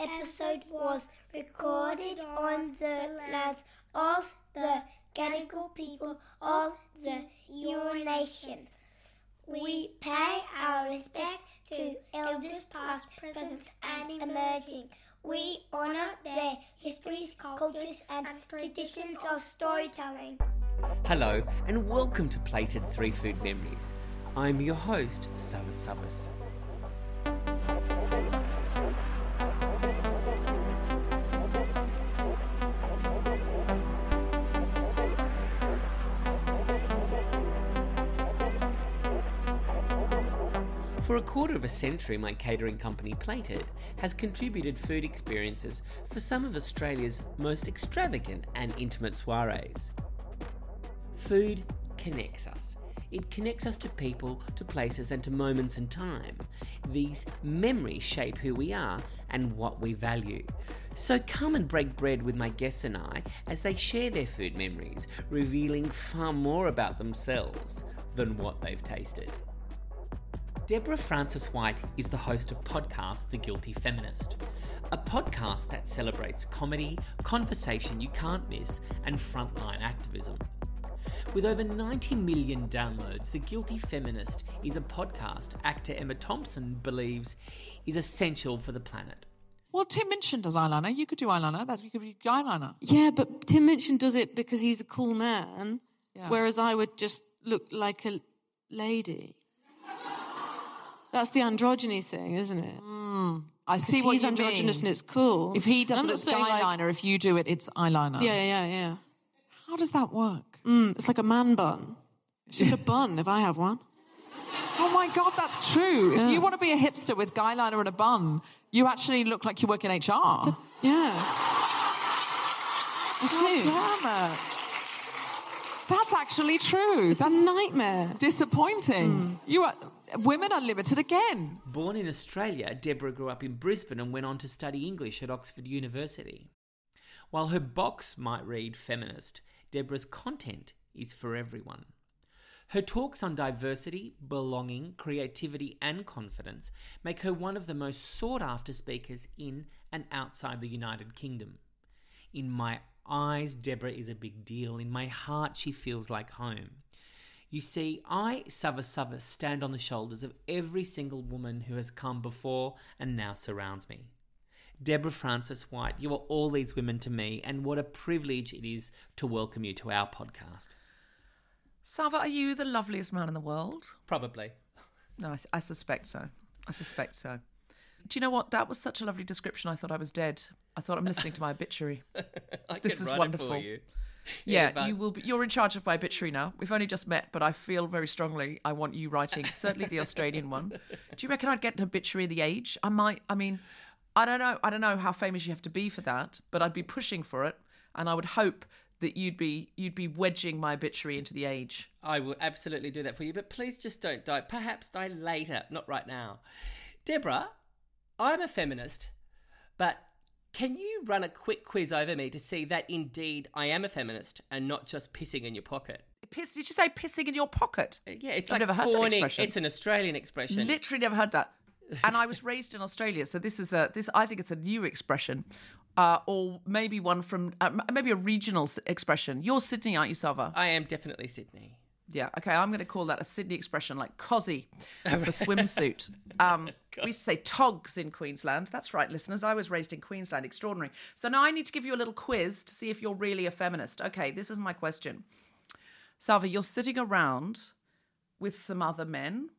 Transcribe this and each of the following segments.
episode was recorded on the lands of the Gadigal people of the Eora Nation. We pay our respects to elders past, present, and emerging. We honour their histories, cultures, and traditions of storytelling. Hello, and welcome to Plated Three Food Memories. I'm your host, Savas Savas. A quarter of a century, my catering company Plated has contributed food experiences for some of Australia's most extravagant and intimate soirees. Food connects us. It connects us to people, to places, and to moments in time. These memories shape who we are and what we value. So come and break bread with my guests and I as they share their food memories, revealing far more about themselves than what they've tasted. Deborah Frances White is the host of podcast The Guilty Feminist, a podcast that celebrates comedy, conversation you can't miss, and frontline activism. With over 90 million downloads, The Guilty Feminist is a podcast actor Emma Thompson believes is essential for the planet. Well, Tim Minchin does eyeliner. You could do eyeliner. That's you could do eyeliner. Yeah, but Tim Minchin does it because he's a cool man, Yeah. whereas I would just look like a lady. That's the androgyny thing, isn't it? I see what he's you androgynous mean. and it's cool. If he does it, it's saying, like- eyeliner. if you do it, it's eyeliner. yeah, yeah, yeah. How does that work? Mm, it's like a man bun. It's just a bun if I have one. Oh my God, that's true. If you want to be a hipster with guyliner and a bun, you actually look like you work in HR. Yeah. I God damn it. That's actually true. It's That's a nightmare. disappointing. You are women are limited again. Born in Australia, Deborah grew up in Brisbane and went on to study English at Oxford University. While her box might read feminist, Deborah's content is for everyone. Her talks on diversity, belonging, creativity, and confidence make her one of the most sought after speakers in and outside the United Kingdom. In my eyes, Deborah is a big deal. In my heart, she feels like home. You see, I, Sava Sava, stand on the shoulders of every single woman who has come before and now surrounds me. Deborah Frances White, you are all these women to me, and what a privilege it is to welcome you to our podcast. Sava, are you the loveliest man in the world? Probably. No, I, I suspect so. I suspect so. Do you know what? That was such a lovely description. I thought I was dead. I thought I'm listening to my obituary. This is wonderful. Yeah, you will. Be, you're in charge of my obituary now. We've only just met, but I feel very strongly. I want you writing certainly the Australian one. Do you reckon I'd get an obituary of the age? I might. I mean, I don't know. I don't know how famous you have to be for that, but I'd be pushing for it, and I would hope that you'd be you'd be wedging my obituary into the age. I will absolutely do that for you, but please just don't die. Perhaps die later, not right now. Deborah, I'm a feminist, but can you run a quick quiz over me to see that indeed I am a feminist and not just pissing in your pocket? Piss, did you say pissing in your pocket? Uh, Yeah, it's I've like never heard that expression. It's an Australian expression. Literally never heard that. And I was raised in Australia, so this is a this. I think it's a new expression, uh, or maybe one from uh, maybe a regional expression. You're Sydney, aren't you, Sava? I am definitely Sydney. Yeah. Okay, I'm going to call that a Sydney expression, like cosy for swimsuit. Um, we used to say togs in Queensland. That's right, listeners. I was raised in Queensland. Extraordinary. So now I need to give you a little quiz to see if you're really a feminist. Okay, this is my question. Sava, you're sitting around with some other men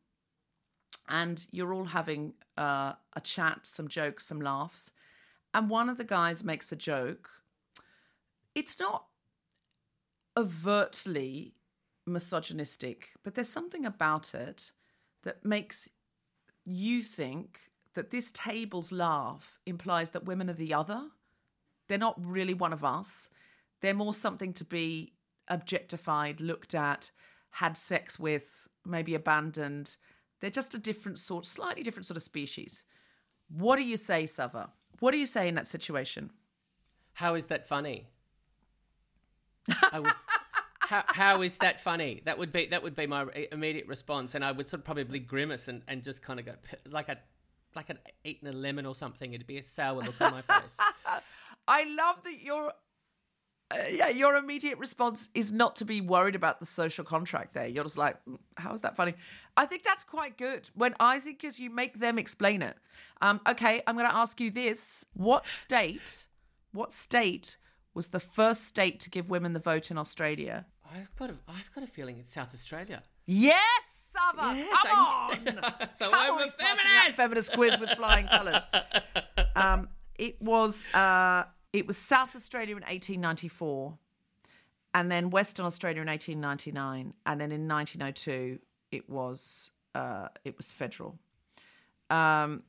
and you're all having uh, a chat, some jokes, some laughs. And one of the guys makes a joke. It's not overtly misogynistic, but there's something about it that makes you think that this table's laugh implies that women are the other. They're not really one of us. They're more something to be objectified, looked at, had sex with, maybe abandoned. They're just a different sort, slightly different sort of species. What do you say, Sava? What do you say in that situation? How is that funny? I would, how, how is that funny? That would be that would be my immediate response, and I would sort of probably grimace and, and just kind of go like I like I'd eaten a lemon or something, it'd be a sour look on my face. I love that your uh, yeah, your immediate response is not to be worried about the social contract there. You're just like, "Mm, how is that funny? I think that's quite good. When I think as you make them explain it. Um, okay, I'm going to ask you this: What state? What state was the first state to give women the vote in Australia? I've got a, I've got a feeling it's South Australia. Yes, Yes, come I- on. so Come I'm on, a he's passing out feminist. feminist quiz with flying colours. Um, it was uh, it was South Australia in 1894, and then Western Australia in 1899, and then in 1902 it was uh, it was federal. Um,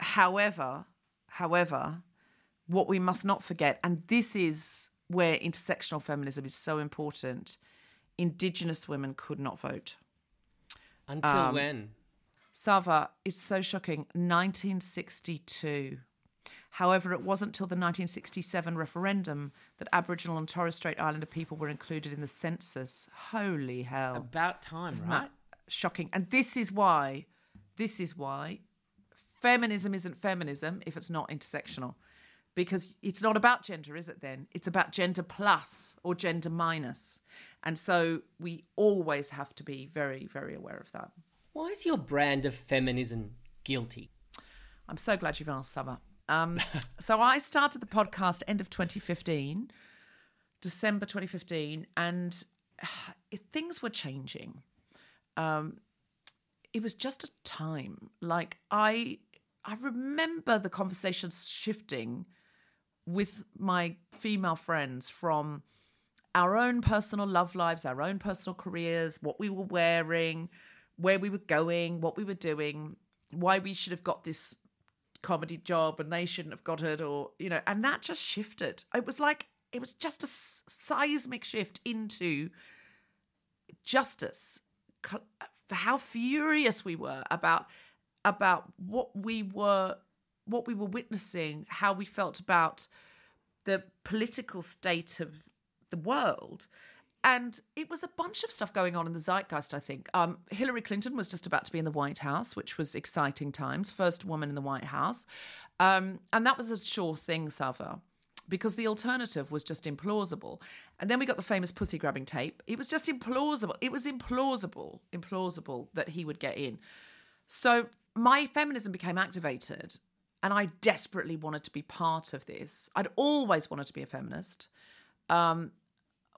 however, however, what we must not forget, and this is where intersectional feminism is so important, Indigenous women could not vote. Until Um, when? Sava, it's so shocking. 1962. However, it wasn't till the 1967 referendum that Aboriginal and Torres Strait Islander people were included in the census. Holy hell. About time, Isn't right? that shocking? And this is why, this is why feminism isn't feminism if it's not intersectional. Because it's not about gender, is it then? It's about gender plus or gender minus. And so we always have to be very, very aware of that. Why is your brand of feminism guilty? I'm so glad you've asked, Summer. Um, so I started the podcast end of 2015, December 2015, and uh, things were changing. Um, it was just a time. Like I, I remember the conversations shifting with my female friends from our own personal love lives, our own personal careers, what we were wearing, where we were going, what we were doing, why we should have got this comedy job and they shouldn't have got it, or, you know, and that just shifted. It was like, it was just a seismic shift into justice how furious we were about about what we were what we were witnessing how we felt about the political state of the world and it was a bunch of stuff going on in the zeitgeist i think um, hillary clinton was just about to be in the white house which was exciting times first woman in the white house um, and that was a sure thing sava because the alternative was just implausible. And then we got the famous pussy grabbing tape. It was just implausible. It was implausible, implausible that he would get in. So my feminism became activated and I desperately wanted to be part of this. I'd always wanted to be a feminist. Um,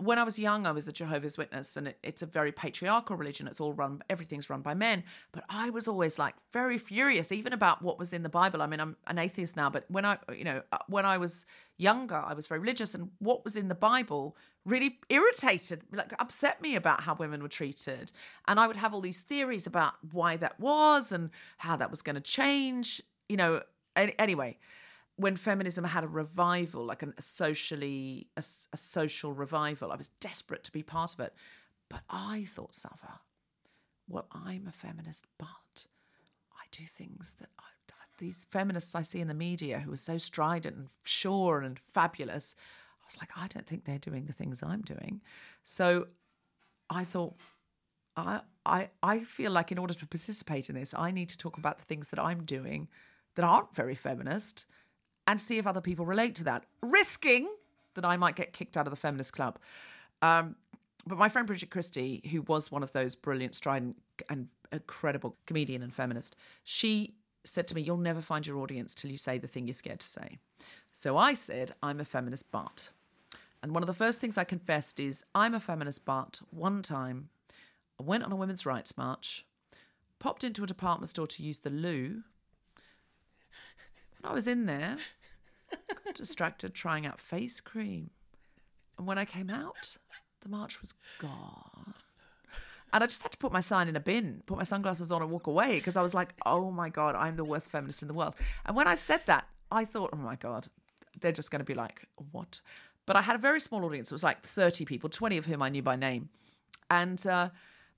when I was young, I was a Jehovah's Witness, and it, it's a very patriarchal religion. It's all run, everything's run by men. But I was always like very furious, even about what was in the Bible. I mean, I'm an atheist now, but when I, you know, uh, when I was younger, I was very religious, and what was in the Bible really irritated, like upset me about how women were treated. And I would have all these theories about why that was and how that was going to change. You know, anyway when feminism had a revival, like an, a socially a, a social revival, I was desperate to be part of it. But I thought, Sava, well, I'm a feminist, but I do things that I, these feminists I see in the media who are so strident and sure and fabulous. I was like, I don't think they're doing the things I'm doing. So I thought, I, I, I feel like in order to participate in this, I need to talk about the things that I'm doing that aren't very feminist and see if other people relate to that, risking that I might get kicked out of the feminist club. Um, but my friend Bridget Christie, who was one of those brilliant, strident, and incredible comedian and feminist, she said to me, You'll never find your audience till you say the thing you're scared to say. So I said, I'm a feminist, but. And one of the first things I confessed is, I'm a feminist, but one time I went on a women's rights march, popped into a department store to use the loo. I was in there, distracted trying out face cream. And when I came out, the march was gone. And I just had to put my sign in a bin, put my sunglasses on, and walk away because I was like, oh my God, I'm the worst feminist in the world. And when I said that, I thought, oh my God, they're just going to be like, what? But I had a very small audience. It was like 30 people, 20 of whom I knew by name. And uh,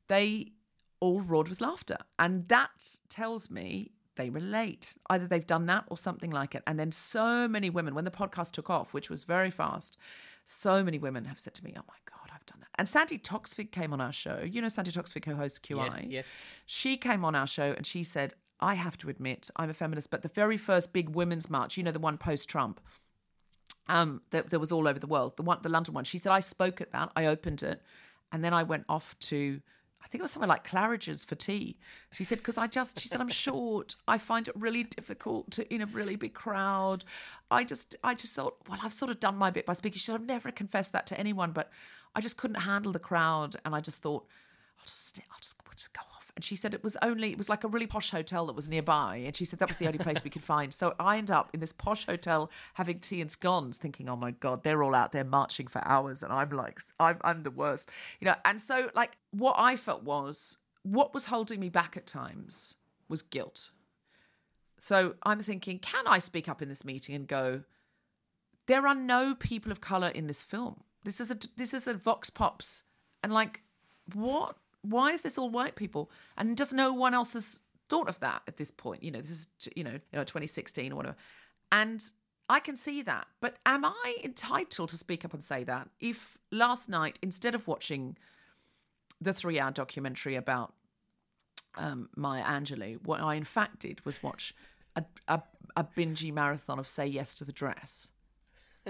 they all roared with laughter. And that tells me they relate. Either they've done that or something like it. And then so many women, when the podcast took off, which was very fast, so many women have said to me, oh my God, I've done that. And Sandi Toksvig came on our show. You know Sandi Toksvig, who hosts QI? Yes, yes. She came on our show and she said, I have to admit, I'm a feminist, but the very first big women's march, you know, the one post Trump, um, that, that was all over the world, the one, the London one. She said I spoke at that, I opened it, and then I went off to, I think it was somewhere like Claridge's for tea. She said because I just, she said I'm short, I find it really difficult to in a really big crowd. I just, I just thought, well, I've sort of done my bit by speaking. She said I've never confessed that to anyone, but I just couldn't handle the crowd, and I just thought, I'll just, I'll just, I'll just go. And she said it was only, it was like a really posh hotel that was nearby. And she said that was the only place we could find. So I end up in this posh hotel having tea and scones, thinking, oh my God, they're all out there marching for hours. And I'm like, I'm, I'm the worst. You know, and so like what I felt was, what was holding me back at times was guilt. So I'm thinking, can I speak up in this meeting and go, there are no people of color in this film. This is a this is a vox pops, and like, what? Why is this all white people? And just no one else has thought of that at this point. You know, this is you know, you know, 2016 or whatever, and I can see that. But am I entitled to speak up and say that if last night instead of watching the three-hour documentary about um, Maya Angelou, what I in fact did was watch a, a, a bingy marathon of Say Yes to the Dress.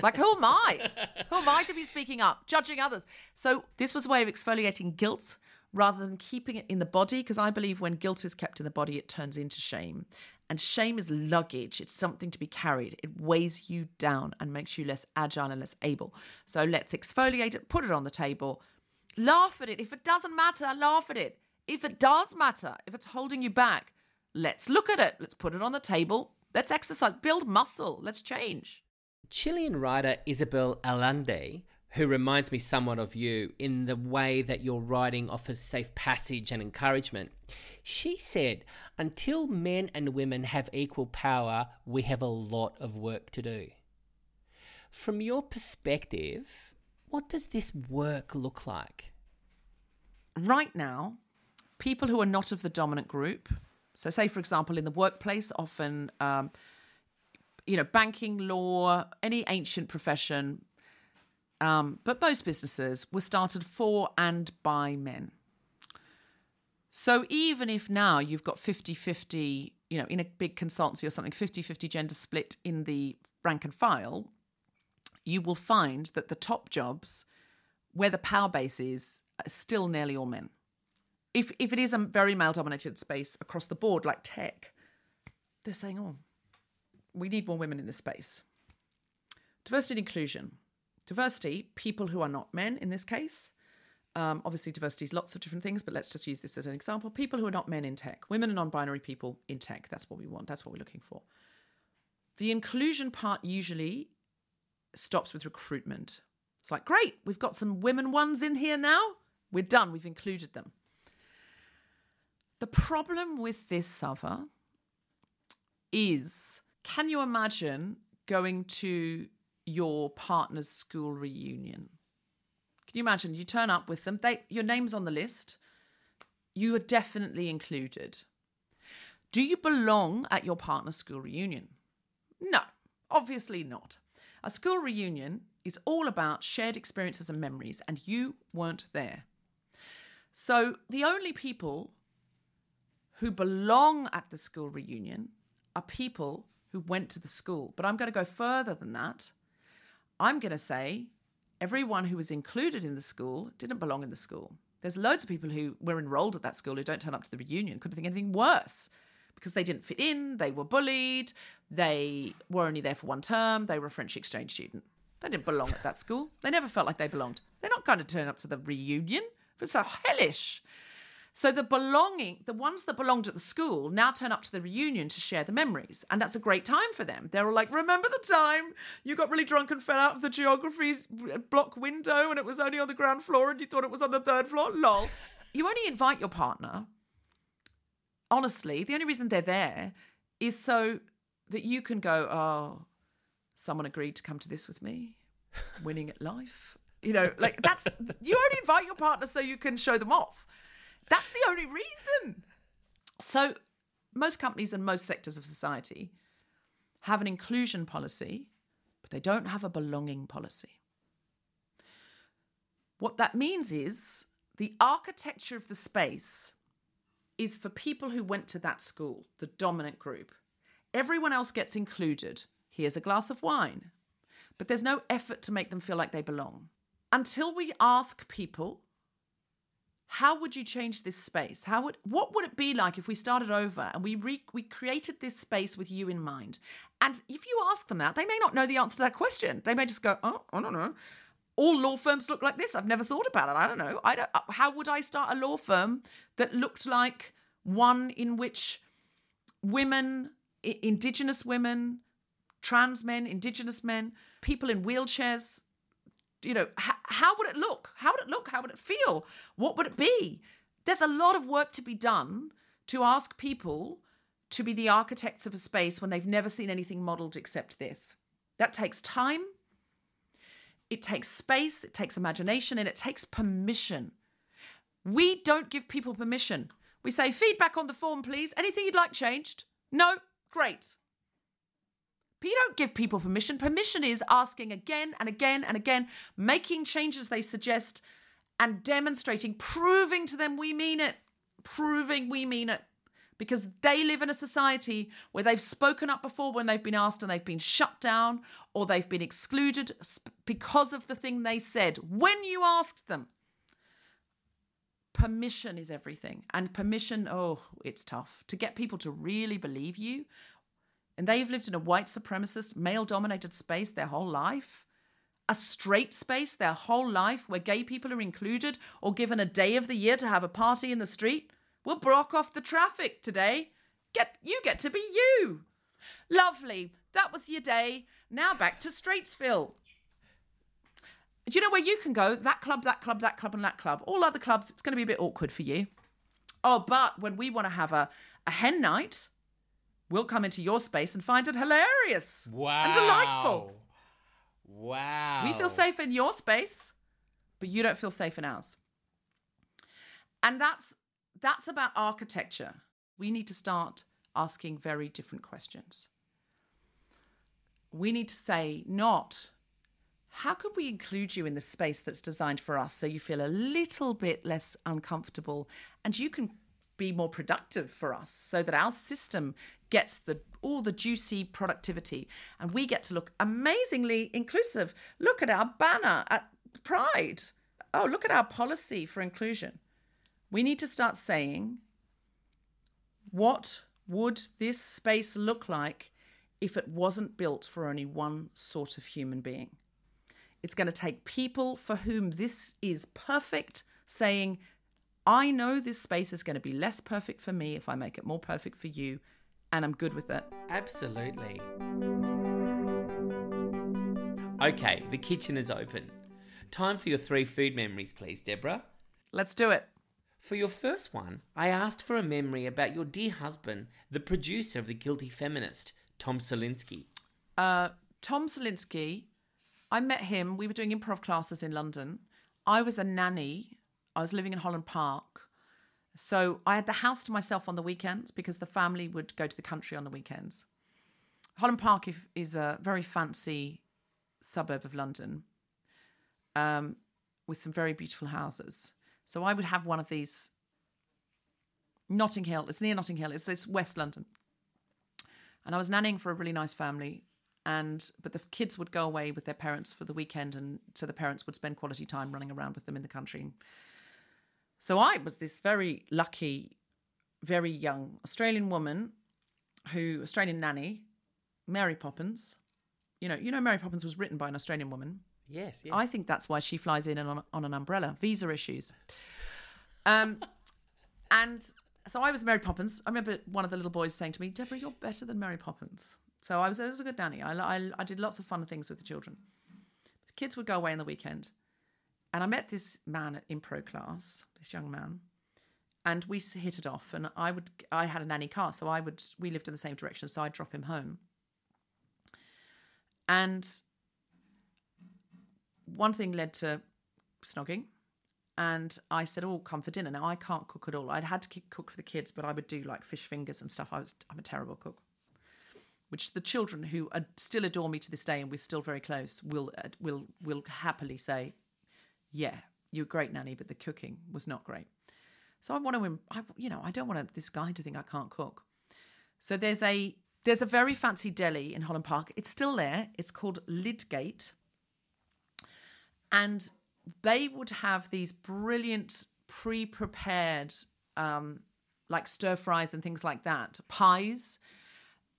Like, who am I? who am I to be speaking up, judging others? So, this was a way of exfoliating guilt rather than keeping it in the body, because I believe when guilt is kept in the body, it turns into shame. And shame is luggage, it's something to be carried. It weighs you down and makes you less agile and less able. So, let's exfoliate it, put it on the table, laugh at it. If it doesn't matter, laugh at it. If it does matter, if it's holding you back, let's look at it. Let's put it on the table. Let's exercise, build muscle, let's change. Chilean writer Isabel Allende, who reminds me somewhat of you in the way that your writing offers safe passage and encouragement, she said, Until men and women have equal power, we have a lot of work to do. From your perspective, what does this work look like? Right now, people who are not of the dominant group, so say, for example, in the workplace, often. Um, you know, banking, law, any ancient profession, um, but most businesses were started for and by men. So even if now you've got 50 50, you know, in a big consultancy or something, 50 50 gender split in the rank and file, you will find that the top jobs, where the power base is, are still nearly all men. If, if it is a very male dominated space across the board, like tech, they're saying, oh, we need more women in this space. Diversity and inclusion. Diversity, people who are not men in this case. Um, obviously, diversity is lots of different things, but let's just use this as an example. People who are not men in tech, women and non binary people in tech. That's what we want. That's what we're looking for. The inclusion part usually stops with recruitment. It's like, great, we've got some women ones in here now. We're done. We've included them. The problem with this, Sava, is can you imagine going to your partner's school reunion? Can you imagine? You turn up with them, they, your name's on the list, you are definitely included. Do you belong at your partner's school reunion? No, obviously not. A school reunion is all about shared experiences and memories, and you weren't there. So the only people who belong at the school reunion are people who went to the school. But I'm going to go further than that. I'm going to say everyone who was included in the school didn't belong in the school. There's loads of people who were enrolled at that school who don't turn up to the reunion. Couldn't think anything worse because they didn't fit in, they were bullied, they were only there for one term, they were a French exchange student. They didn't belong at that school. They never felt like they belonged. They're not going to turn up to the reunion. It's so hellish. So the belonging, the ones that belonged at the school now turn up to the reunion to share the memories. And that's a great time for them. They're all like, remember the time you got really drunk and fell out of the geography's block window and it was only on the ground floor and you thought it was on the third floor? Lol. You only invite your partner. Honestly, the only reason they're there is so that you can go, oh, someone agreed to come to this with me, winning at life. You know, like that's, you only invite your partner so you can show them off. That's the only reason. So, most companies and most sectors of society have an inclusion policy, but they don't have a belonging policy. What that means is the architecture of the space is for people who went to that school, the dominant group. Everyone else gets included. Here's a glass of wine. But there's no effort to make them feel like they belong. Until we ask people, how would you change this space? How would what would it be like if we started over and we re, we created this space with you in mind? And if you ask them that, they may not know the answer to that question. They may just go, "Oh, I don't know." All law firms look like this. I've never thought about it. I don't know. I don't. uh, How would I start a law firm that looked like one in which women, indigenous women, trans men, indigenous men, people in wheelchairs, you know, how, how would it look? How would it look? How would it feel? What would it be? There's a lot of work to be done to ask people to be the architects of a space when they've never seen anything modeled except this. That takes time, it takes space, it takes imagination, and it takes permission. We don't give people permission. We say, feedback on the form, please. Anything you'd like changed? No? Great. But you don't give people permission. Permission is asking again and again and again, making changes they suggest and demonstrating, proving to them we mean it, proving we mean it. Because they live in a society where they've spoken up before when they've been asked and they've been shut down or they've been excluded because of the thing they said when you asked them. Permission is everything. And permission, oh, it's tough to get people to really believe you and they've lived in a white supremacist, male dominated space their whole life, a straight space their whole life where gay people are included or given a day of the year to have a party in the street. We'll block off the traffic today. Get you get to be you. Lovely. That was your day. Now back to Straitsville. Do you know where you can go? That club, that club, that club, and that club. All other clubs, it's going to be a bit awkward for you. Oh, but when we want to have a, a hen night, we'll come into your space and find it hilarious Wow. and delightful. Wow. We feel safe in your space, but you don't feel safe in ours. And that's that's about architecture. We need to start asking very different questions. We need to say not how can we include you in the space that's designed for us so you feel a little bit less uncomfortable and you can be more productive for us so that our system gets the all the juicy productivity. And we get to look amazingly inclusive. Look at our banner at pride. Oh look at our policy for inclusion. We need to start saying what would this space look like if it wasn't built for only one sort of human being? It's going to take people for whom this is perfect saying, I know this space is going to be less perfect for me if I make it more perfect for you, and I'm good with it. Absolutely. Okay, the kitchen is open. Time for your three food memories, please, Deborah. Let's do it. For your first one, I asked for a memory about your dear husband, the producer of The Guilty Feminist, Tom Salinsky. Uh, Tom Salinsky, I met him. We were doing improv classes in London. I was a nanny. I was living in Holland Park. So I had the house to myself on the weekends because the family would go to the country on the weekends. Holland Park is a very fancy suburb of London um, with some very beautiful houses. So I would have one of these. Notting Hill, it's near Notting Hill, it's, it's West London. And I was nannying for a really nice family and but the kids would go away with their parents for the weekend and so the parents would spend quality time running around with them in the country so i was this very lucky very young australian woman who australian nanny mary poppins you know you know mary poppins was written by an australian woman Yes, yes. I think that's why she flies in on, on an umbrella. Visa issues. Um, and so I was Mary Poppins. I remember one of the little boys saying to me, "Deborah, you're better than Mary Poppins." So I was, I was a good nanny. I, I, I did lots of fun things with the children. The kids would go away on the weekend, and I met this man at impro class. This young man, and we hit it off. And I would, I had a nanny car, so I would. We lived in the same direction, so I'd drop him home. And one thing led to snogging and I said, "Oh, come for dinner." Now I can't cook at all. I'd had to cook for the kids, but I would do like fish fingers and stuff. I was I'm a terrible cook. Which the children who ad- still adore me to this day, and we're still very close, will uh, will will happily say, "Yeah, you're a great nanny, but the cooking was not great." So I want to, I, you know, I don't want this guy to think I can't cook. So there's a there's a very fancy deli in Holland Park. It's still there. It's called Lidgate, and they would have these brilliant pre-prepared um, like stir fries and things like that, pies,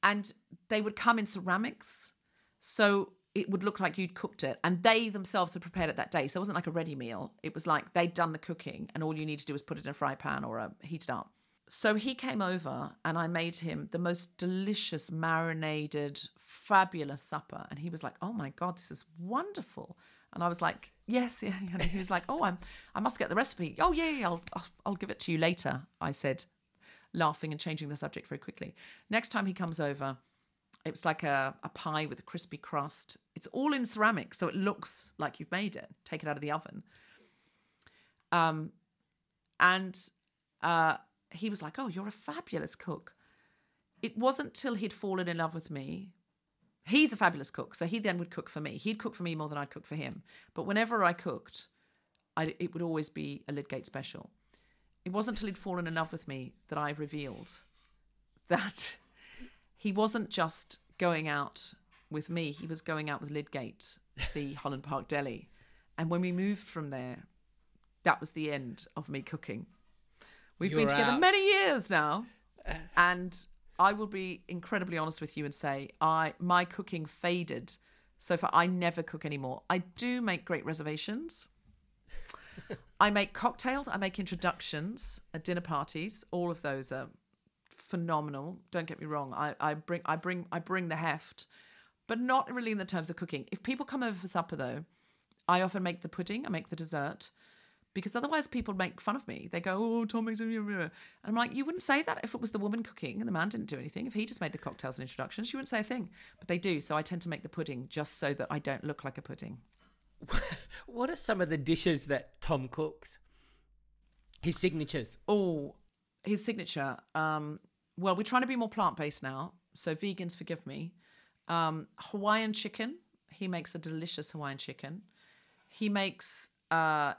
and they would come in ceramics. So it would look like you'd cooked it. And they themselves had prepared it that day. So it wasn't like a ready meal. It was like they'd done the cooking and all you need to do was put it in a fry pan or a heat it up. So he came over and i made him the most delicious marinated fabulous supper. And he was like oh my god this is wonderful. And i was like yes yeah he was like oh i'm i must get the recipe. Oh yeah, yeah I'll i'll give it to you later i said laughing and changing the subject very quickly. Next time he comes over it was like a, a pie with a crispy crust. It's all in ceramic, so it looks like you've made it. Take it out of the oven. Um, and uh, he was like, "Oh, you're a fabulous cook." It wasn't till he'd fallen in love with me. He's a fabulous cook, so he then would cook for me. He'd cook for me more than I'd cook for him. But whenever I cooked, I, it would always be a Lidgate special. It wasn't until he'd fallen in love with me that I revealed that he wasn't just going out with me, he was going out with Lidgate, the Holland Park Deli. And when we moved from there, that was the end of me cooking. We've You're been together out. many years now. Uh. And I will be incredibly honest with you and say I my cooking faded so far. I never cook anymore. I do make great reservations. I make cocktails, I make introductions at dinner parties. All of those are phenomenal. Don't get me wrong. I, I bring I bring I bring the heft, but not really in the terms of cooking. If people come over for supper though, I often make the pudding, I make the dessert. Because otherwise people make fun of me. They go, Oh, Tom makes a and I'm like, you wouldn't say that if it was the woman cooking and the man didn't do anything. If he just made the cocktails and introductions, you wouldn't say a thing. But they do, so I tend to make the pudding just so that I don't look like a pudding. What are some of the dishes that Tom cooks? His signatures. Oh, his signature. Um, well, we're trying to be more plant based now, so vegans forgive me. Um, Hawaiian chicken. He makes a delicious Hawaiian chicken. He makes uh,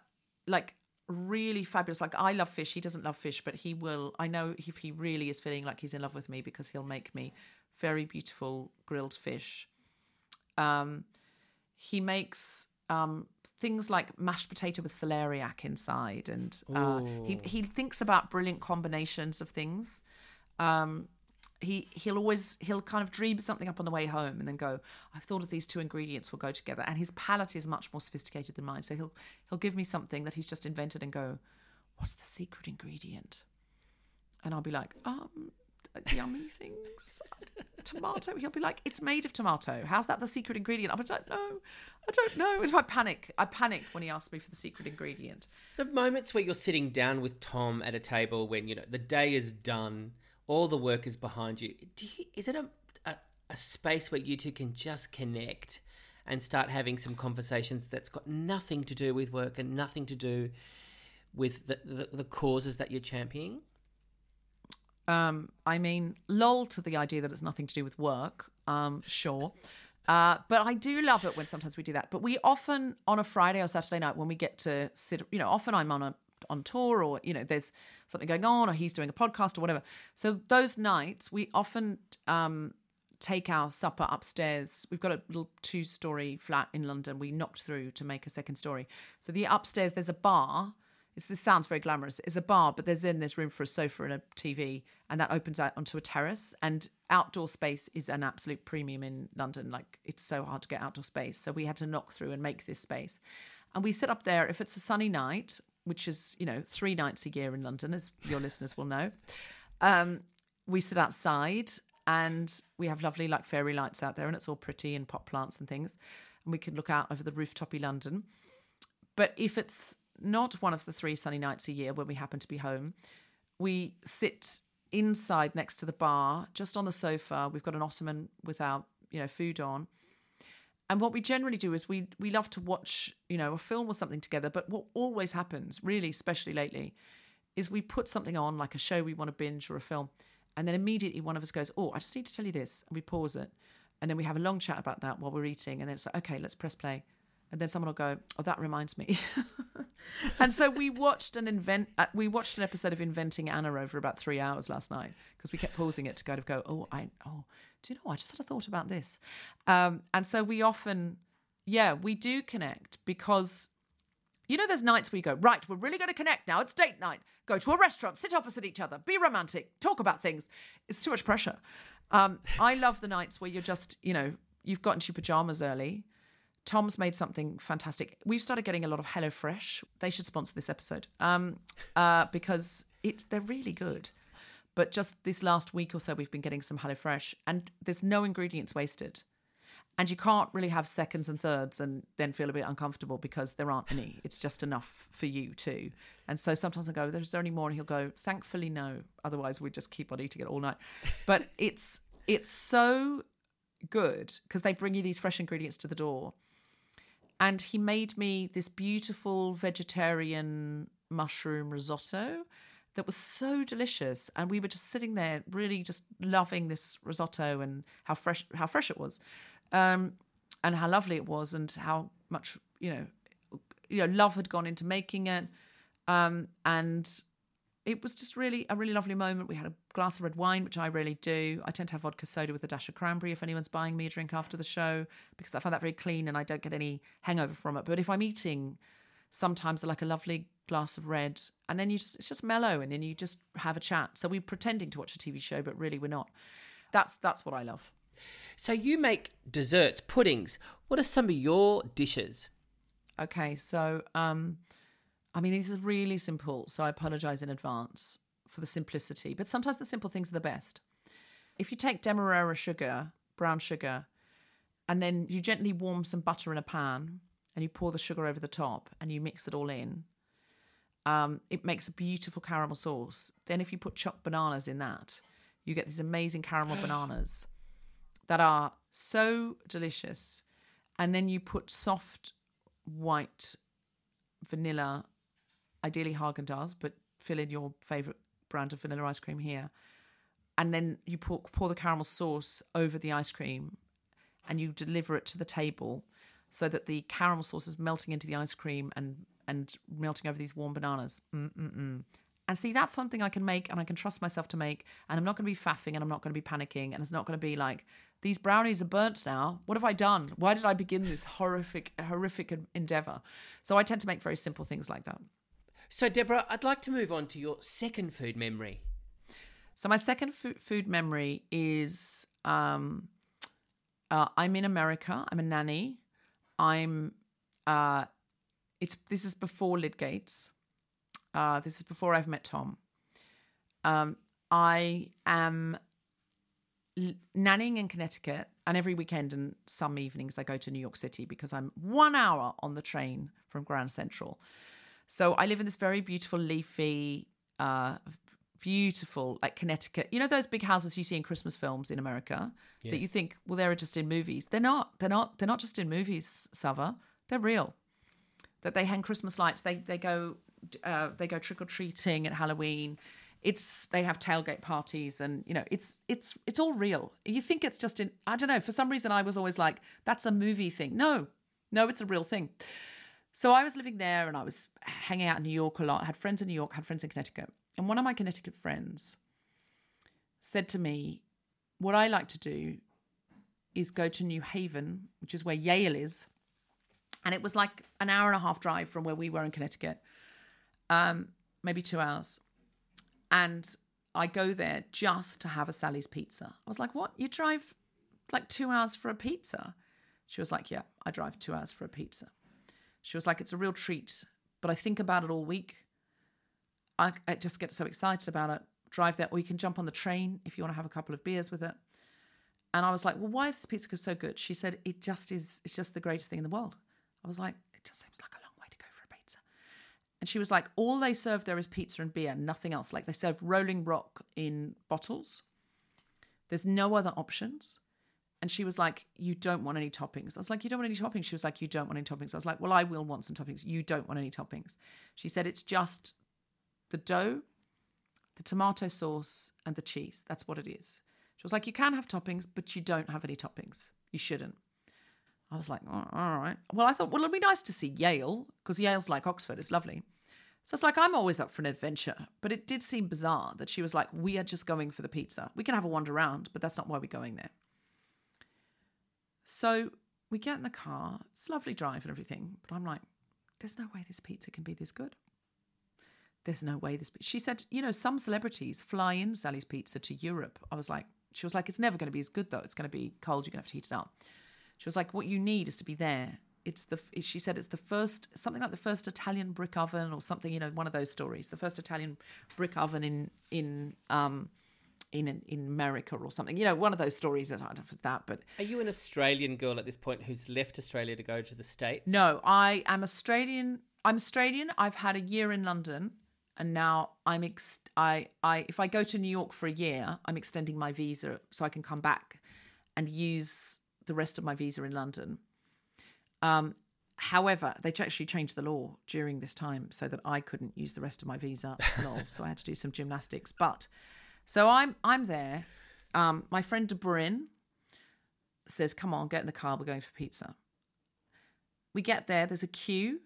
like really fabulous. Like I love fish. He doesn't love fish, but he will. I know if he really is feeling like he's in love with me because he'll make me very beautiful grilled fish. Um, he makes um, things like mashed potato with celeriac inside, and uh, he he thinks about brilliant combinations of things. Um, he he'll always he'll kind of dream something up on the way home and then go i've thought of these two ingredients will go together. And his palate is much more sophisticated than mine. So he'll he'll give me something that he's just invented and go what's the secret ingredient? And i'll be like um yummy things. Tomato. He'll be like it's made of tomato. How's that the secret ingredient? I don't know i don't know. It's my panic. I panic when he asks me for the secret ingredient. The moments where you're sitting down with Tom at a table when you know the day is done, all the work is behind you. You is it a, a a space where you two can just connect and start having some conversations that's got nothing to do with work and nothing to do with the, the, the causes that you're championing? Um, I mean, lol to the idea that it's nothing to do with work. Um, sure. Uh, but I do love it when sometimes we do that. But we often on a Friday or Saturday night when we get to sit, you know, often I'm on a on tour or you know there's something going on or he's doing a podcast or whatever. So those nights we often um, take our supper upstairs. We've got a little two story flat in London. We knocked through to make a second story. So the upstairs there's a bar. It's, this sounds very glamorous. It's a bar, but there's then there's room for a sofa and a TV, and that opens out onto a terrace. And outdoor space is an absolute premium in London. Like it's so hard to get outdoor space, so we had to knock through and make this space. And we sit up there. If it's a sunny night, which is you know three nights a year in London, as your listeners will know, um, we sit outside and we have lovely like fairy lights out there, and it's all pretty and pot plants and things, and we can look out over the rooftopy London. But if it's not one of the three sunny nights a year when we happen to be home, we sit inside next to the bar, just on the sofa. We've got an ottoman with our, you know, food on. And what we generally do is we we love to watch, you know, a film or something together. But what always happens, really, especially lately, is we put something on, like a show we want to binge or a film, and then immediately one of us goes, "Oh, I just need to tell you this," and we pause it, and then we have a long chat about that while we're eating, and then it's like, "Okay, let's press play," and then someone will go, "Oh, that reminds me." and so we watched an invent. Uh, we watched an episode of Inventing Anna over about three hours last night because we kept pausing it to kind of go, "Oh, I oh, do you know? I just had a thought about this." Um, and so we often, yeah, we do connect because you know, there's nights where you go, right, we're really going to connect now. It's date night. Go to a restaurant, sit opposite each other, be romantic, talk about things. It's too much pressure. Um, I love the nights where you're just, you know, you've gotten to your pajamas early. Tom's made something fantastic. We've started getting a lot of HelloFresh. They should sponsor this episode um, uh, because it's they're really good. But just this last week or so, we've been getting some HelloFresh, and there's no ingredients wasted. And you can't really have seconds and thirds and then feel a bit uncomfortable because there aren't any. It's just enough for you too. And so sometimes I go, "There's there any more?" And he'll go, "Thankfully, no. Otherwise, we'd just keep on eating it all night." But it's it's so good because they bring you these fresh ingredients to the door. And he made me this beautiful vegetarian mushroom risotto that was so delicious. And we were just sitting there, really just loving this risotto and how fresh how fresh it was, um, and how lovely it was, and how much you know, you know, love had gone into making it. Um, and it was just really a really lovely moment. We had a glass of red wine, which I really do. I tend to have vodka soda with a dash of cranberry if anyone's buying me a drink after the show because I find that very clean and I don't get any hangover from it. But if I'm eating, sometimes like a lovely glass of red, and then you just it's just mellow, and then you just have a chat. So we're pretending to watch a TV show, but really we're not. That's that's what I love. So you make desserts, puddings. What are some of your dishes? Okay, so um, I mean these are really simple, so I apologize in advance for the simplicity. But sometimes the simple things are the best. If you take demerara sugar, brown sugar, and then you gently warm some butter in a pan, and you pour the sugar over the top, and you mix it all in. Um, it makes a beautiful caramel sauce. Then, if you put chopped bananas in that, you get these amazing caramel bananas that are so delicious. And then you put soft white vanilla, ideally Haagen Dazs, but fill in your favorite brand of vanilla ice cream here. And then you pour, pour the caramel sauce over the ice cream and you deliver it to the table so that the caramel sauce is melting into the ice cream and and melting over these warm bananas. Mm-mm-mm. And see, that's something I can make and I can trust myself to make. And I'm not going to be faffing and I'm not going to be panicking. And it's not going to be like, these brownies are burnt now. What have I done? Why did I begin this horrific, horrific endeavor? So I tend to make very simple things like that. So, Deborah, I'd like to move on to your second food memory. So my second food, memory is um, uh, I'm in America. I'm a nanny. I'm uh, it's this is before Lidgates. Uh, this is before I've met Tom. Um, I am l- nannying in Connecticut, and every weekend and some evenings I go to New York City because I'm one hour on the train from Grand Central. So I live in this very beautiful, leafy, uh, beautiful, like Connecticut. You know those big houses you see in Christmas films in America that you think, well, they're just in movies. They're not. They're not. They're not just in movies, Sava. They're real. That they hang Christmas lights. They they go uh, they go trick or treating at Halloween. It's they have tailgate parties and you know it's it's it's all real. You think it's just in I don't know for some reason I was always like that's a movie thing. No, no, it's a real thing. So I was living there and I was hanging out in New York a lot. I had friends in New York, had friends in Connecticut. And one of my Connecticut friends said to me, What I like to do is go to New Haven, which is where Yale is. And it was like an hour and a half drive from where we were in Connecticut, um, maybe two hours. And I go there just to have a Sally's pizza. I was like, What? You drive like two hours for a pizza? She was like, Yeah, I drive two hours for a pizza. She was like, It's a real treat, but I think about it all week. I, I just get so excited about it. Drive there, or you can jump on the train if you want to have a couple of beers with it. And I was like, well, why is this pizza so good? She said, it just is, it's just the greatest thing in the world. I was like, it just seems like a long way to go for a pizza. And she was like, all they serve there is pizza and beer, nothing else. Like they serve Rolling Rock in bottles. There's no other options. And she was like, You don't want any toppings. I was like, You don't want any toppings? She was like, You don't want any toppings. I was like, Well, I will want some toppings. You don't want any toppings. She said, It's just the dough, the tomato sauce, and the cheese. That's what it is. She was like, You can have toppings, but you don't have any toppings. You shouldn't. I was like, "Oh, all right. Well, I thought, well, it'd be nice to see Yale because Yale's like Oxford. It's lovely. So it's like, I'm always up for an adventure. But it did seem bizarre that she was like, we are just going for the pizza. We can have a wander around, but that's not why we're going there. So we get in the car. It's lovely drive and everything. But I'm like, there's no way this pizza can be this good. There's no way this. She said, you know, some celebrities fly in Sally's Pizza to Europe. I was like, she was like, it's never going to be as good though. It's going to be cold. You're going to have to heat it up. She was like, what you need is to be there. It's the. She said it's the first something like the first Italian brick oven or something. You know, one of those stories. The first Italian brick oven in in um in in America or something. You know, one of those stories that I don't know if it's that, but Are you an Australian girl at this point who's left Australia to go to the States? No, I am Australian. I'm Australian. I've had a year in London, and now I'm ex- I I if I go to New York for a year, I'm extending my visa so I can come back and use the rest of my visa in London. Um, however, they actually changed the law during this time so that I couldn't use the rest of my visa. Lol. so I had to do some gymnastics. But so I'm I'm there. Um, my friend Debrin says, "Come on, get in the car. We're going for pizza." We get there. There's a queue,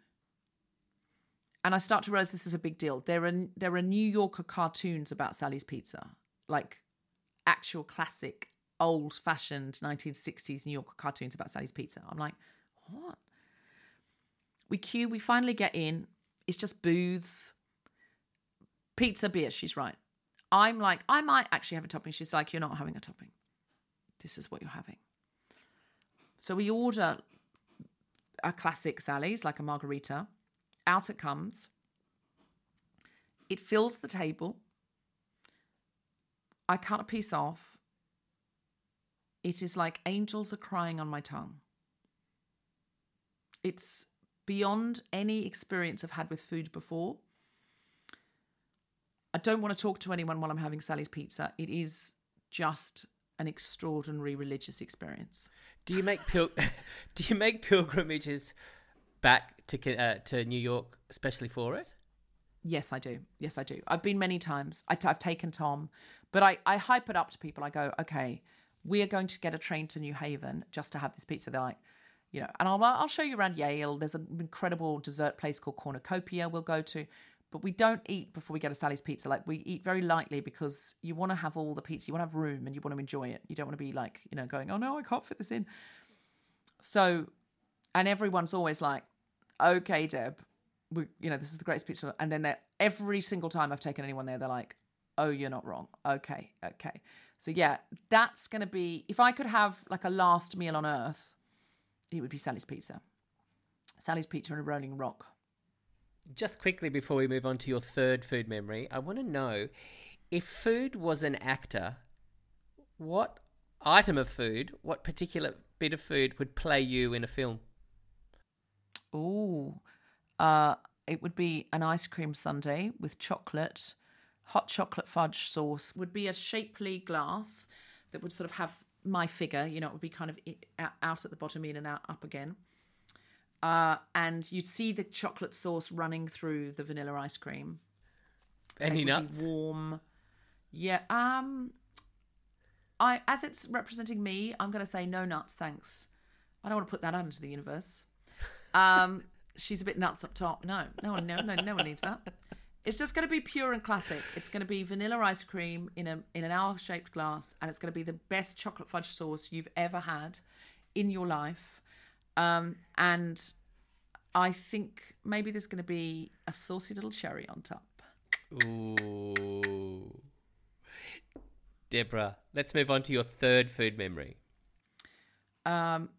and I start to realize this is a big deal. There are there are New Yorker cartoons about Sally's Pizza, like actual classic, old fashioned 1960s New Yorker cartoons about Sally's Pizza. I'm like, what? We queue. We finally get in. It's just booths, pizza, beer. She's right. I'm like, I might actually have a topping. She's like, you're not having a topping. This is what you're having. So we order a classic Sally's, like a margherita. Out it comes. It fills the table. I cut a piece off. It is like angels are crying on my tongue. It's beyond any experience I've had with food before. I don't want to talk to anyone while I'm having Sally's pizza. It is just an extraordinary religious experience. Do you make pil- Do you make pilgrimages back to uh, to New York especially for it? Yes, I do. Yes, I do. I've been many times. I t- I've taken Tom, but I, I hype it up to people. I go, okay, we are going to get a train to New Haven just to have this pizza. They're like, you know, and I'll I'll show you around Yale. There's an incredible dessert place called Cornucopia. We'll go to, but we don't eat before we get to Sally's Pizza. Like we eat very lightly because you want to have all the pizza. You want to have room and you want to enjoy it. You don't want to be like you know going, oh no, I can't fit this in. So, and everyone's always like, okay, Deb, we, you know, this is the greatest pizza. And then they're every single time I've taken anyone there, they're like, oh, you're not wrong. Okay, okay. So yeah, that's to be, if I could have like a last meal on earth, it would be Sally's Pizza. Sally's Pizza and a Rolling Rock. Just quickly before we move on to your third food memory, I want to know if food was an actor, what item of food, what particular bit of food would play you in a film? Ooh, uh, it would be an ice cream sundae with chocolate, hot chocolate fudge sauce. Would be a shapely glass that would sort of have my figure. You know, it would be kind of out at the bottom, in and out, up again. Uh, and you'd see the chocolate sauce running through the vanilla ice cream. Any nuts? Warm. Yeah. Um. I as it's representing me, I'm going to say no nuts, thanks. I don't want to put that out into the universe. Um. she's a bit nuts up top. No, no one, no, no, no one needs that. It's just going to be pure and classic. It's going to be vanilla ice cream in a in an hour shaped glass, and it's going to be the best chocolate fudge sauce you've ever had in your life. Um, and I think maybe there's going to be a saucy little cherry on top. Ooh. Deborah, let's move on to your third food memory. Um,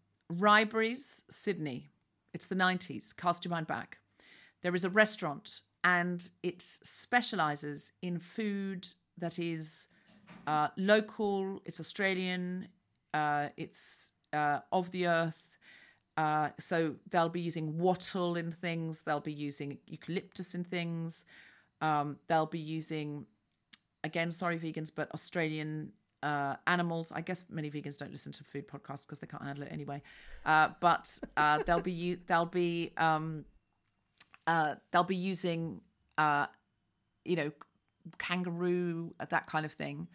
Sydney. It's the 90s. Cast your mind back. There is a restaurant and it specializes in food that is uh, local, it's Australian, uh, it's uh, of the earth. Uh, so they'll be using wattle in things, they'll be using eucalyptus in things, um, they'll be using, again, sorry, vegans, but Australian uh, animals. I guess many vegans don't listen to food podcasts because they can't handle it anyway. Uh, but uh, they'll be they'll be um, uh, they'll be using uh, you know kangaroo that kind of thing.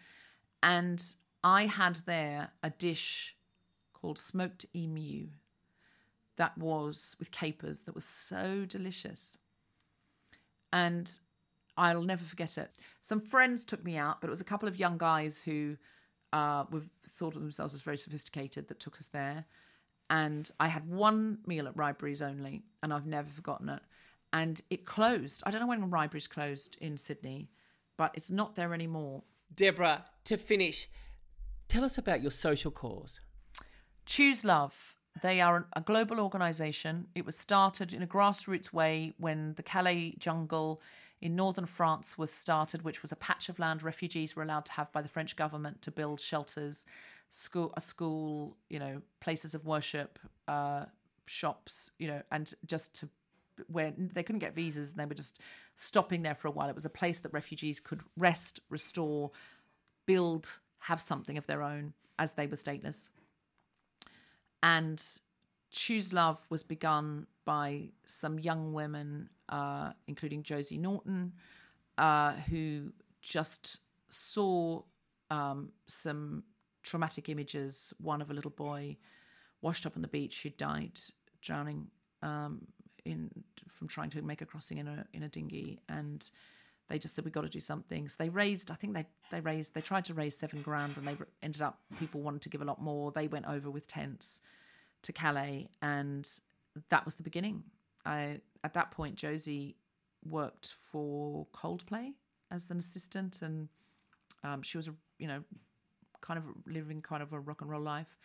And I had there a dish called smoked emu, that was with capers that was so delicious. And I'll never forget it. Some friends took me out, but it was a couple of young guys who uh, were, thought of themselves as very sophisticated that took us there. And I had one meal at Riberries only, and I've never forgotten it. And it closed. I don't know when Riberries closed in Sydney, but it's not there anymore. Deborah, to finish, tell us about your social cause. Choose Love. They are a global organisation. It was started in a grassroots way when the Calais jungle in northern France was started, which was a patch of land refugees were allowed to have by the French government to build shelters, school, a school, you know, places of worship, uh, shops, you know, and just to where they couldn't get visas and they were just stopping there for a while. It was a place that refugees could rest, restore, build, have something of their own as they were stateless. And Choose Love was begun by some young women, uh, including Josie Naughton, uh, who just saw um, some traumatic images. One of a little boy washed up on the beach who died drowning um, in from trying to make a crossing in a in a dinghy, and they just said we got to do something. So they raised, I think they they raised, they tried to raise seven grand, and they ended up people wanted to give a lot more. They went over with tents to Calais, and that was the beginning. I at that point Josie worked for Coldplay as an assistant, and um, she was you know kind of living kind of a rock and roll life,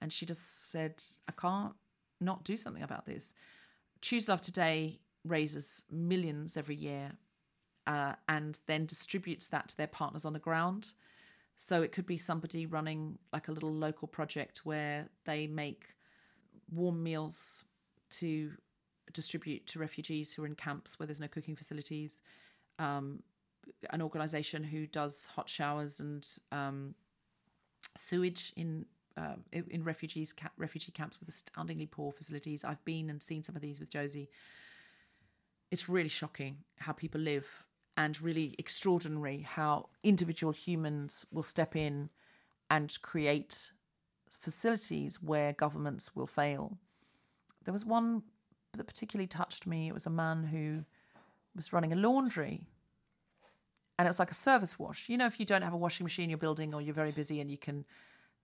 and she just said, "I can't not do something about this." Choose Love today raises millions every year, uh, and then distributes that to their partners on the ground. So it could be somebody running like a little local project where they make warm meals to distribute to refugees who are in camps where there's no cooking facilities. Um, an organisation who does hot showers and um, sewage in um, in refugees ca- refugee camps with astoundingly poor facilities. I've been and seen some of these with Josie. It's really shocking how people live, and really extraordinary how individual humans will step in and create facilities where governments will fail. There was one that particularly touched me. It was a man who was running a laundry and it was like a service wash. You know, if you don't have a washing machine in your building or you're very busy and you can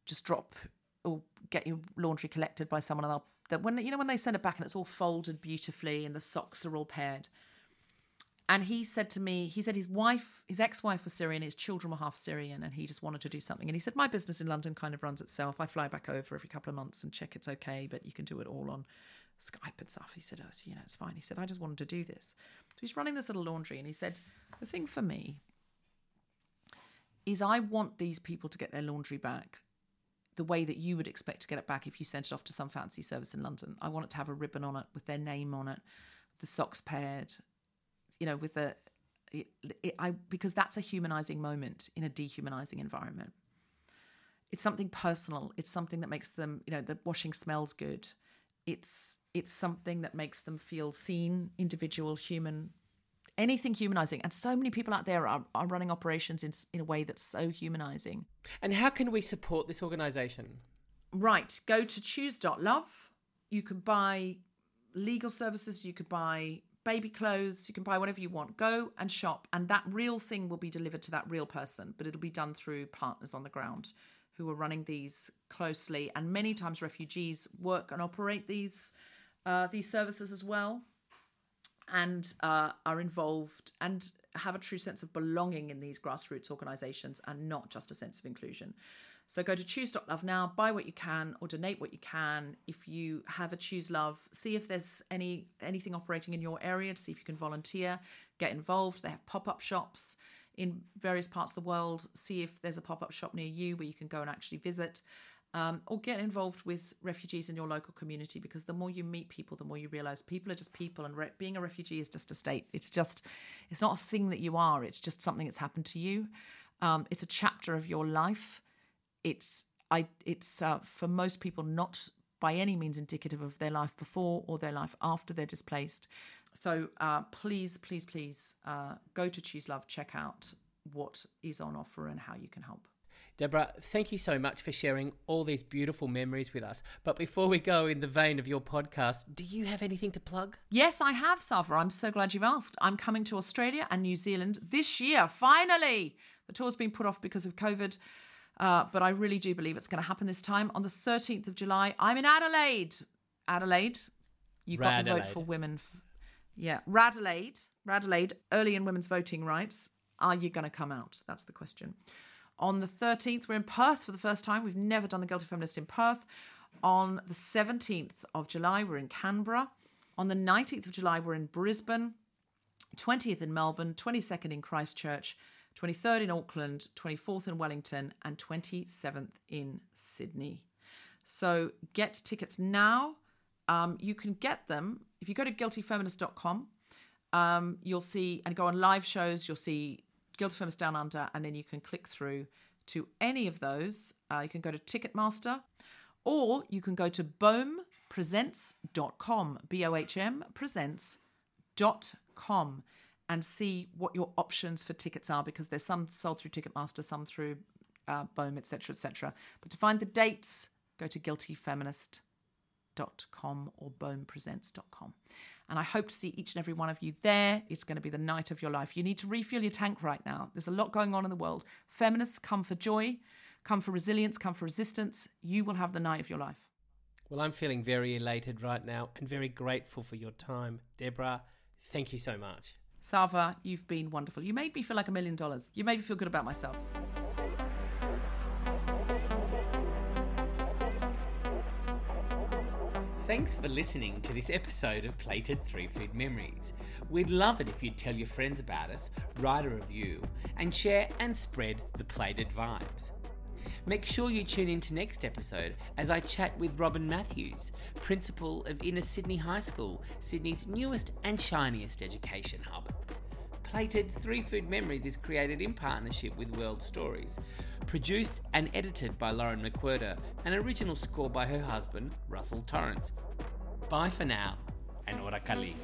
just drop or get your laundry collected by someone and they'll when you know when they send it back and it's all folded beautifully and the socks are all paired. And he said to me, he said his wife, his ex-wife was Syrian, his children were half Syrian, and he just wanted to do something. And he said, My business in London kind of runs itself. I fly back over every couple of months and check it's okay, but you can do it all on Skype and stuff. He said, Oh, you know, it's fine. He said, I just wanted to do this. So he's running this little laundry, and he said, The thing for me is I want these people to get their laundry back the way that you would expect to get it back if you sent it off to some fancy service in London. I want it to have a ribbon on it with their name on it, the socks paired, you know, with the it, it, I because that's a humanizing moment in a dehumanizing environment. It's something personal. It's something that makes them, you know, the washing smells good. It's it's something that makes them feel seen, individual, human, anything humanizing. And so many people out there are, are running operations in in a way that's so humanizing. And how can we support this organisation? Right, go to choose.love. You can buy legal services. You could buy baby clothes, you can buy whatever you want. Go and shop, and that real thing will be delivered to that real person, but it'll be done through partners on the ground who are running these closely. And many times, refugees work and operate these uh, these services as well, and uh, are involved and have a true sense of belonging in these grassroots organisations, and not just a sense of inclusion. So go to choose.love now, buy what you can or donate what you can. If you have a choose love, see if there's any anything operating in your area to see if you can volunteer, get involved. They have pop-up shops in various parts of the world. See if there's a pop-up shop near you where you can go and actually visit. Um, or get involved with refugees in your local community because the more you meet people, the more you realize people are just people, and re- being a refugee is just a state. It's just, it's not a thing that you are. It's just something that's happened to you. Um, it's a chapter of your life it's I it's uh, for most people not by any means indicative of their life before or their life after they're displaced. So uh, please, please, please uh, go to Choose Love, check out what is on offer and how you can help. Deborah, thank you so much for sharing all these beautiful memories with us. But before we go in the vein of your podcast, do you have anything to plug? Yes, I have, Sava. I'm so glad you've asked. I'm coming to Australia and New Zealand this year, finally. The tour's been put off because of COVID, uh, but I really do believe it's going to happen this time. On the 13th of July, I'm in Adelaide. Adelaide, you got the vote for women. f- Yeah, Radelaide, Radelaide, early in women's voting rights. Are you going to come out? That's the question. On the 13th, we're in Perth for the first time. We've never done the Guilty Feminist in Perth. On the 17th of July, we're in Canberra. On the 19th of July, we're in Brisbane. 20th in Melbourne, 22nd in Christchurch, 23rd in Auckland, 24th in Wellington, and 27th in Sydney. So get tickets now. Um, you can get them if you go to guiltyfeminist.com. Um, you'll see and go on live shows. You'll see Guilty Feminist Down Under, and then you can click through to any of those. Uh, you can go to Ticketmaster, or you can go to bohmpresents.com. B O H M presents.com and see what your options for tickets are because there's some sold through Ticketmaster, some through uh, etc., etc. But to find the dates, go to guiltyfeminist.com or bohmpresents.com. And I hope to see each and every one of you there. It's going to be the night of your life. You need to refuel your tank right now. There's a lot going on in the world. Feminists come for joy, come for resilience, come for resistance. You will have the night of your life. Well, I'm feeling very elated right now and very grateful for your time. Deborah, thank you so much. Sava, you've been wonderful. You made me feel like a million dollars. You made me feel good about myself. Thanks for listening to this episode of Plated Three Food Memories. We'd love it if you'd tell your friends about us, write a review, and share and spread the plated vibes. Make sure you tune in to next episode as I chat with Robin Matthews, Principal of Inner Sydney High School, Sydney's newest and shiniest education hub. Plated Three Food Memories is created in partnership with World Stories, produced and edited by Lauren McWhirter, an original score by her husband, Russell Torrance. Bye for now, and ora kali.